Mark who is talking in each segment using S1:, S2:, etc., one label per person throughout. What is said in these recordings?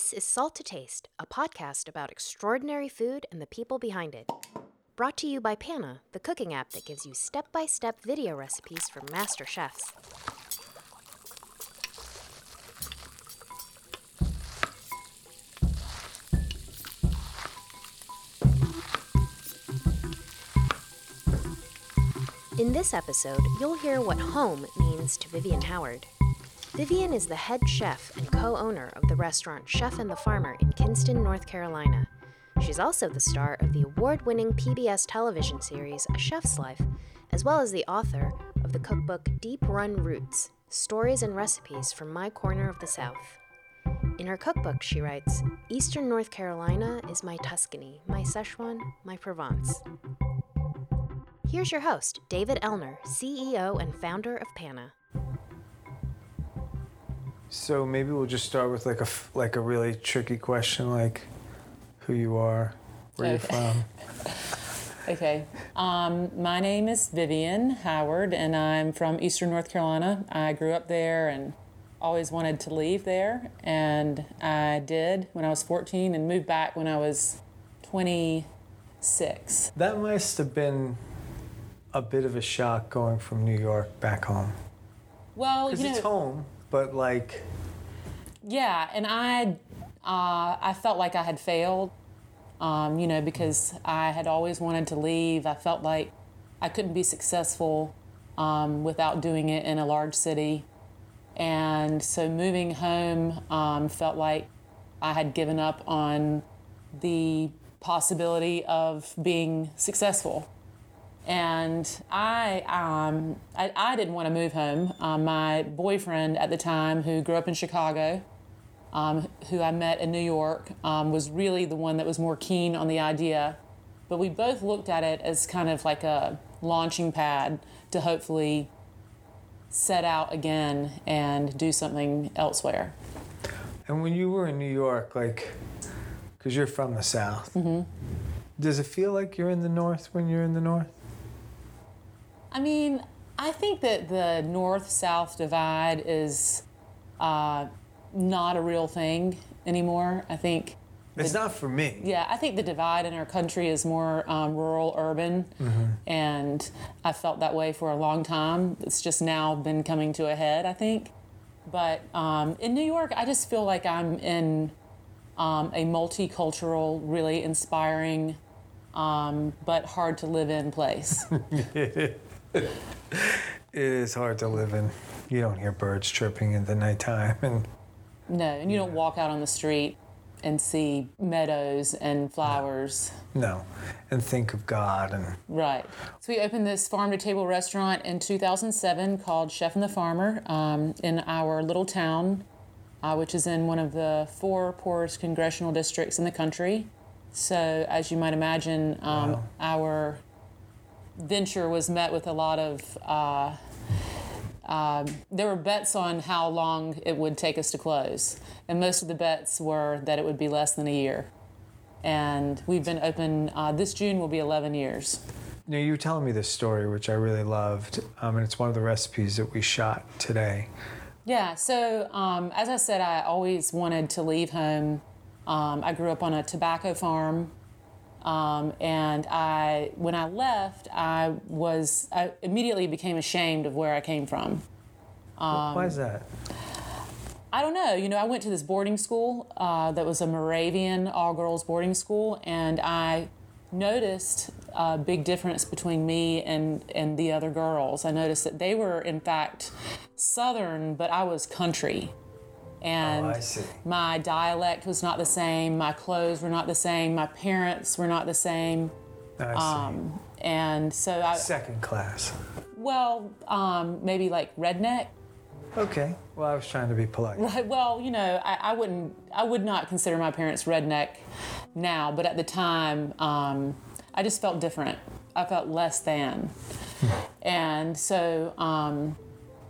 S1: This is Salt to Taste, a podcast about extraordinary food and the people behind it. Brought to you by Panna, the cooking app that gives you step by step video recipes from master chefs. In this episode, you'll hear what home means to Vivian Howard. Vivian is the head chef and co owner of the restaurant Chef and the Farmer in Kinston, North Carolina. She's also the star of the award winning PBS television series A Chef's Life, as well as the author of the cookbook Deep Run Roots Stories and Recipes from My Corner of the South. In her cookbook, she writes Eastern North Carolina is my Tuscany, my Szechuan, my Provence. Here's your host, David Ellner, CEO and founder of Panna.
S2: So maybe we'll just start with like a like a really tricky question, like who you are, where
S3: Okay.
S2: you're from.
S3: Okay. Um, my name is Vivian Howard, and I'm from Eastern North Carolina. I grew up there and always wanted to leave there, and I did when I was 14 and moved back when I was 26.
S2: That must have been a bit of a shock going from New York back home.
S3: Well,
S2: Because
S3: you know,
S2: it's home, but like,
S3: Yeah, and I, uh, I felt like I had failed, um, you know, because I had always wanted to leave. I felt like I couldn't be successful um, without doing it in a large city, and so moving home um, felt like I had given up on the possibility of being successful. And I, um, I, I didn't want to move home. Um, my boyfriend at the time, who grew up in Chicago, um, who I met in New York, um, was really the one that was more keen on the idea. But we both looked at it as kind of like a launching pad to hopefully set out again and do something elsewhere.
S2: and when you were in New York, like, because you're from the South,
S3: Mm-hmm.
S2: does it feel like you're in the North when you're in the North?
S3: I mean, I think that the north south divide is uh, not a real thing anymore. I think,
S2: It's not for me.
S3: yeah, I think the divide in our country is more um, rural urban, and I felt that way for a long time. It's just now been coming to a head, I think. But um, in New York, I just feel like I'm in um, a multicultural, really inspiring, um, but hard to live in place.
S2: It is hard to live in. You don't hear birds chirping in the nighttime, and
S3: No, and you don't walk out on the street and see meadows and flowers.
S2: no, and think of God and
S3: Right. So we opened this farm to table restaurant in 2007 called Chef and the Farmer um, in our little town, uh, which is in one of the four poorest congressional districts in the country. So, as you might imagine, um,
S2: Wow.
S3: our venture was met with a lot of. Uh, um, there were bets on how long it would take us to close, and most of the bets were that it would be less than a year. And we've been open. Uh, this June will be 11 years.
S2: Now you were telling me this story, which I really loved, um, and it's one of the recipes that we shot today.
S3: Yeah, so um, as I said, I always wanted to leave home. Um, I grew up on a tobacco farm, um, and I, when I left, I was I immediately became ashamed of where I came from. Um,
S2: Why is that?
S3: I don't know. You know, I went to this boarding school uh, that was a Moravian all girls boarding school, and I noticed a big difference between me and, and the other girls. I noticed that they were, in fact, Southern, but I was country. And
S2: Oh, I see.
S3: my dialect was not the same, my clothes were not the same, my parents were not the same.
S2: I see.
S3: Um, and so I,
S2: Second class.
S3: well, um, maybe like redneck.
S2: Okay. Well, I was trying to be polite.
S3: Right. Well, you know, I, I wouldn't, I would not consider my parents redneck now, but at the time, um, I just felt different. I felt less than. and so um,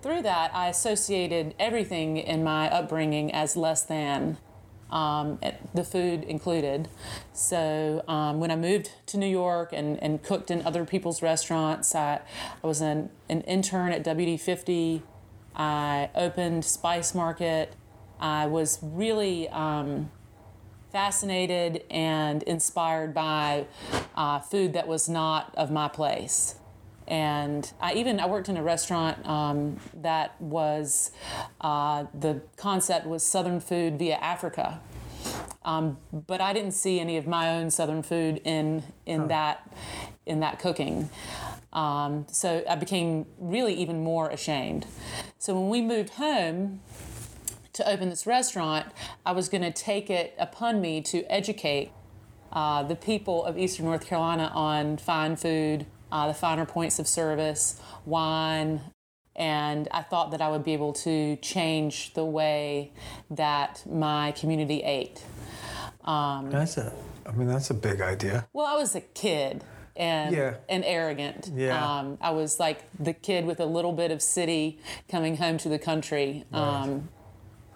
S3: through that, I associated everything in my upbringing as less than. Um, the food included. So um, when I moved to New York and, and cooked in other people's restaurants, I, I was an, an intern at WD50. I opened Spice Market. I was really um, fascinated and inspired by uh, food that was not of my place. And I even I worked in a restaurant um, that was uh, the concept was Southern food via Africa. Um, but I didn't see any of my own Southern food in in that in that cooking. Um, so I became really even more ashamed. So when we moved home to open this restaurant, I was going to take it upon me to educate uh, the people of Eastern North Carolina on fine food, uh, the finer points of service, wine, and I thought that I would be able to change the way that my community ate.
S2: Um, that's a, I mean, that's a big idea.
S3: Well, I was a kid and
S2: Yeah.
S3: and arrogant.
S2: Yeah.
S3: Um, I was like the kid with a little bit of city coming home to the country. Um,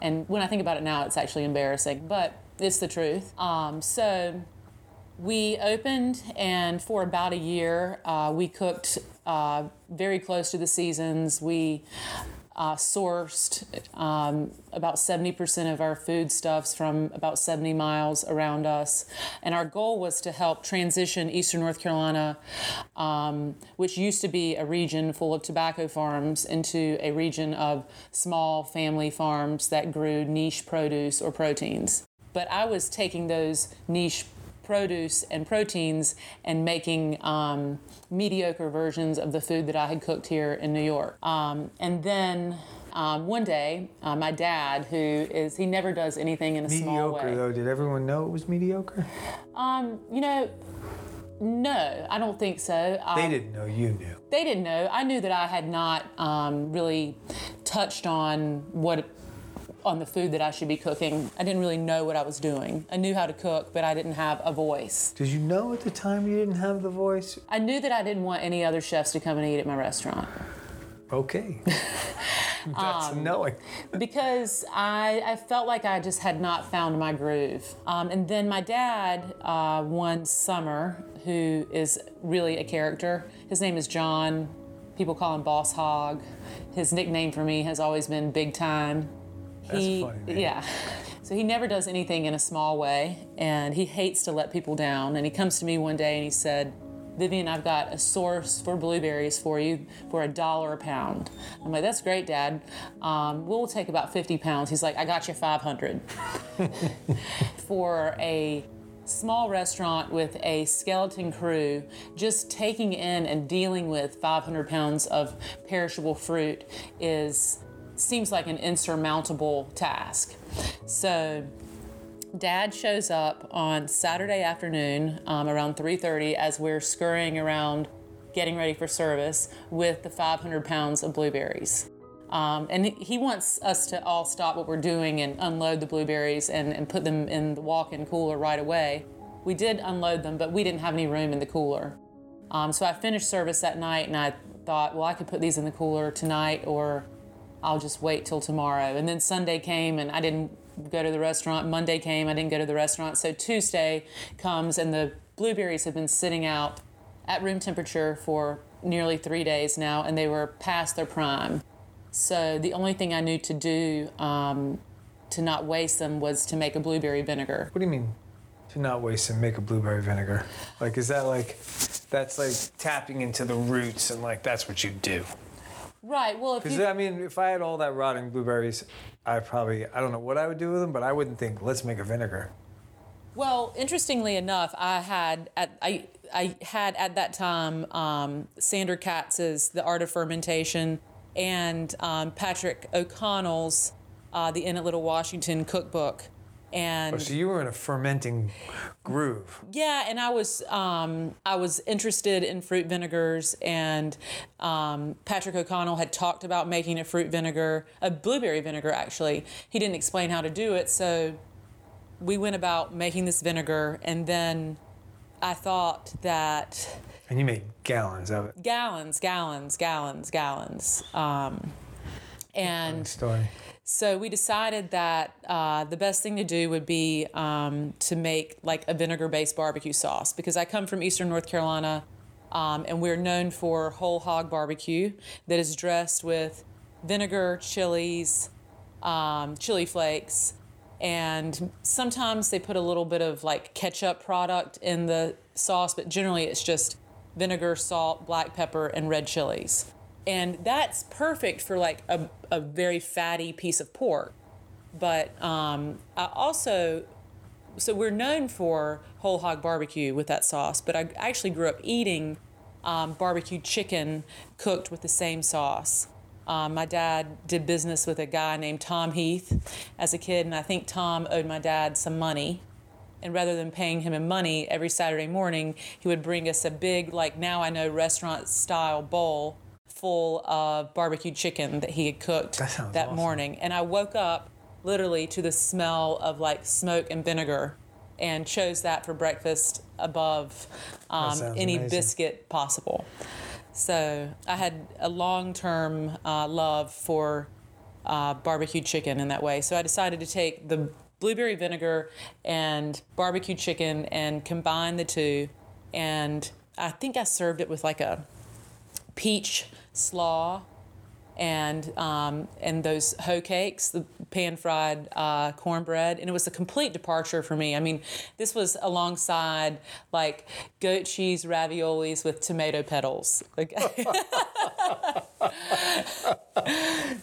S3: and when I think about it now, it's actually embarrassing, but it's the truth. Um, so we opened, and for about a year, uh, we cooked uh, very close to the seasons. We uh, sourced um, about 70% of our foodstuffs from about 70 miles around us. And our goal was to help transition Eastern North Carolina, um, which used to be a region full of tobacco farms, into a region of small family farms that grew niche produce or proteins. But I was taking those niche produce and proteins and making um, mediocre versions of the food that I had cooked here in New York. Um, and then um, one day, uh, my dad, who is, he never does anything in a small way.
S2: Mediocre though. Did everyone know it was mediocre?
S3: Um, you know, no, I don't think so. Um,
S2: They didn't know. You knew.
S3: they didn't know. I knew that I had not um, really touched on what on the food that I should be cooking. I didn't really know what I was doing. I knew how to cook, but I didn't have a voice.
S2: Did you know at the time you didn't have the voice?
S3: I knew that I didn't want any other chefs to come and eat at my restaurant
S2: Okay. That's
S3: Um,
S2: knowing.
S3: because I, I felt like I just had not found my groove. Um, and then my dad, uh, one summer, who is really a character, his name is John. People call him Boss Hog. His nickname for me has always been Big Time.
S2: That's a funny.
S3: Yeah. So he never does anything in a small way, and he hates to let people down. And he comes to me one day and he said, Vivian, I've got a source for blueberries for you for a dollar a pound. I'm like, that's great, Dad. Um, we'll take about 50 pounds. He's like, I got you 500. for a small restaurant with a skeleton crew, just taking in and dealing with 500 pounds of perishable fruit is seems like an insurmountable task. So dad shows up on saturday afternoon um, around 3.30 as we're scurrying around getting ready for service with the 500 pounds of blueberries. Um, and he- wants us to all stop what we're doing and unload the blueberries and, and put them in the walk-in cooler right away. We did unload them but we didn't have any room in the cooler. Um, so i finished service that night and i thought well i could put these in the cooler tonight or I'll just wait till tomorrow. And then Sunday came and I didn't go to the restaurant. Monday came, I didn't go to the restaurant. So Tuesday comes and the blueberries have been sitting out at room temperature for nearly three days now and they were past their prime. So the only thing I knew to do um, to not waste them was to make a blueberry vinegar.
S2: What do you mean? To not waste and make a blueberry vinegar? Like, is that like, that's like tapping into the roots and like that's what you do?
S3: Right. Well,
S2: Because I mean, if I had all that rotting blueberries, I probably I don't know what I would do with them, but I wouldn't think let's make a vinegar.
S3: Well, interestingly enough, I had at I I had at that time um, Sandor Katz's The Art of Fermentation and um, Patrick O'Connell's uh, The Inn at Little Washington cookbook. And
S2: Oh, So you were in a fermenting groove.
S3: yeah, and I was um, I was interested in fruit vinegars, and um, Patrick O'Connell had talked about making a fruit vinegar, a blueberry vinegar actually. He didn't explain how to do it, so we went about making this vinegar, and then I thought that
S2: And you made gallons of it.
S3: gallons, gallons, gallons, gallons, um, and
S2: Story.
S3: So we decided that uh, the best thing to do would be um, to make like a vinegar-based barbecue sauce because I come from Eastern North Carolina, um, and we're known for whole hog barbecue that is dressed with vinegar, chilies, um, chili flakes, and sometimes they put a little bit of like ketchup product in the sauce, but generally it's just vinegar, salt, black pepper, and red chilies. And that's perfect for like a, a very fatty piece of pork. But um, I also, so we're known for whole hog barbecue with that sauce, but I actually grew up eating um, barbecue chicken cooked with the same sauce. Um, my dad did business with a guy named Tom Heath as a kid, and I think Tom owed my dad some money. And rather than paying him in money every Saturday morning, he would bring us a big, like now I know, restaurant style bowl full of barbecue chicken that he had cooked
S2: That
S3: that
S2: awesome.
S3: morning. And I woke up literally to the smell of like smoke and vinegar and chose that for breakfast above um, any
S2: amazing.
S3: biscuit possible. So I had a long term uh, love for uh, barbecue chicken in that way. So I decided to take the blueberry vinegar and barbecue chicken and combine the two. And I think I served it with like a peach slaw and um, and those hoe cakes, the pan fried uh, cornbread, and it was a complete departure for me. I mean, this was alongside like goat cheese raviolis with tomato petals. Like,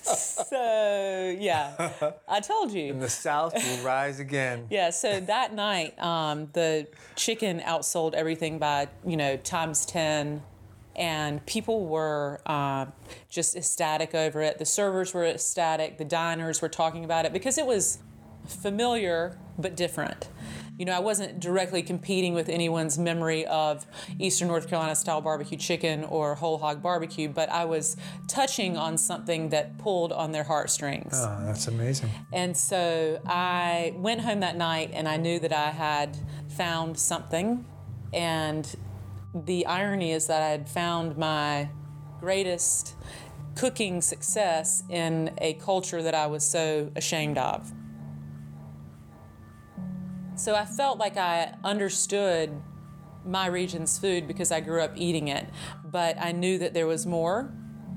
S3: so yeah, I told you.
S2: In the South will rise again.
S3: Yeah, so that night, um, the chicken outsold everything by, you know, times 10. And people were uh, just ecstatic over it. The servers were ecstatic. The diners were talking about it because it was familiar but different. You know, I wasn't directly competing with anyone's memory of Eastern North Carolina style barbecue chicken or whole hog barbecue, but I was touching on something that pulled on their heartstrings.
S2: Oh, that's amazing.
S3: And so I went home that night and I knew that I had found something. And the irony is that I had found my greatest cooking success in a culture that I was so ashamed of. So I felt like I understood my region's food because I grew up eating it, but I knew that there was more.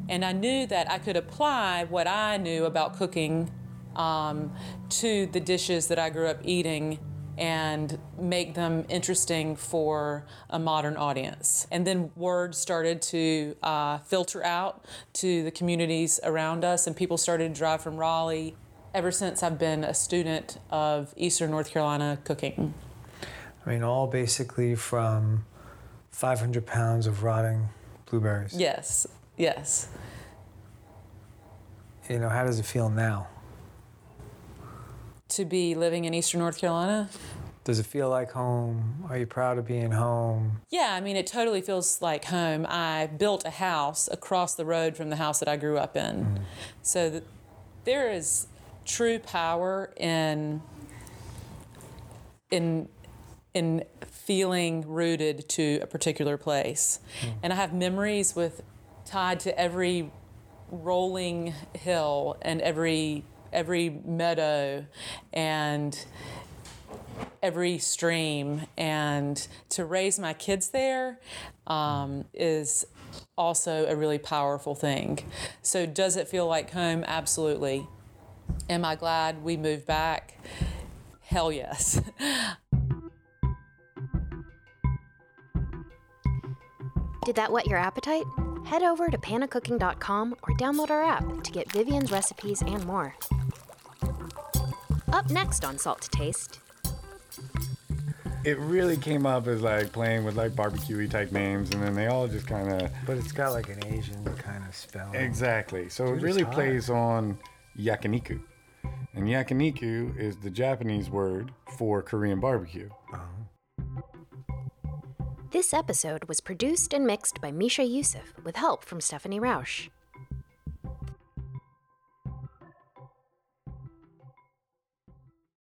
S3: And I knew that I could apply what I knew about cooking um, to the dishes that I grew up eating and make them interesting for a modern audience. And then word started to uh, filter out to the communities around us, and people started to drive from Raleigh ever since I've been a student of Eastern North Carolina cooking.
S2: I mean, all basically from 500 pounds of rotting blueberries.
S3: Yes, yes.
S2: You know, how does it feel now?
S3: To be living in Eastern North Carolina?
S2: Does it feel like home? Are you proud of being home?
S3: Yeah, I mean, it totally feels like home. I built a house across the road from the house that I grew up in. Mm. So th- there is true power in in in feeling rooted to a particular place. Mm. And I have memories with tied to every rolling hill and every every meadow and every stream. And to raise my kids there um, is also a really powerful thing. So does it feel like home? Absolutely. Am i glad we moved back? Hell yes.
S1: Did that whet your appetite? Head over to pannacooking.com or download our app to get Vivian's recipes and more. Up next on Salt to Taste,
S4: It really came up as like playing with like barbecue type names, and then they all just kind of
S2: But it's got like an Asian kind of spelling.
S4: exactly. So it really plays on yakiniku, and yakiniku is the Japanese word for Korean barbecue.
S1: this episode was produced and mixed by Misha Youssef with help from Stephanie Rausch.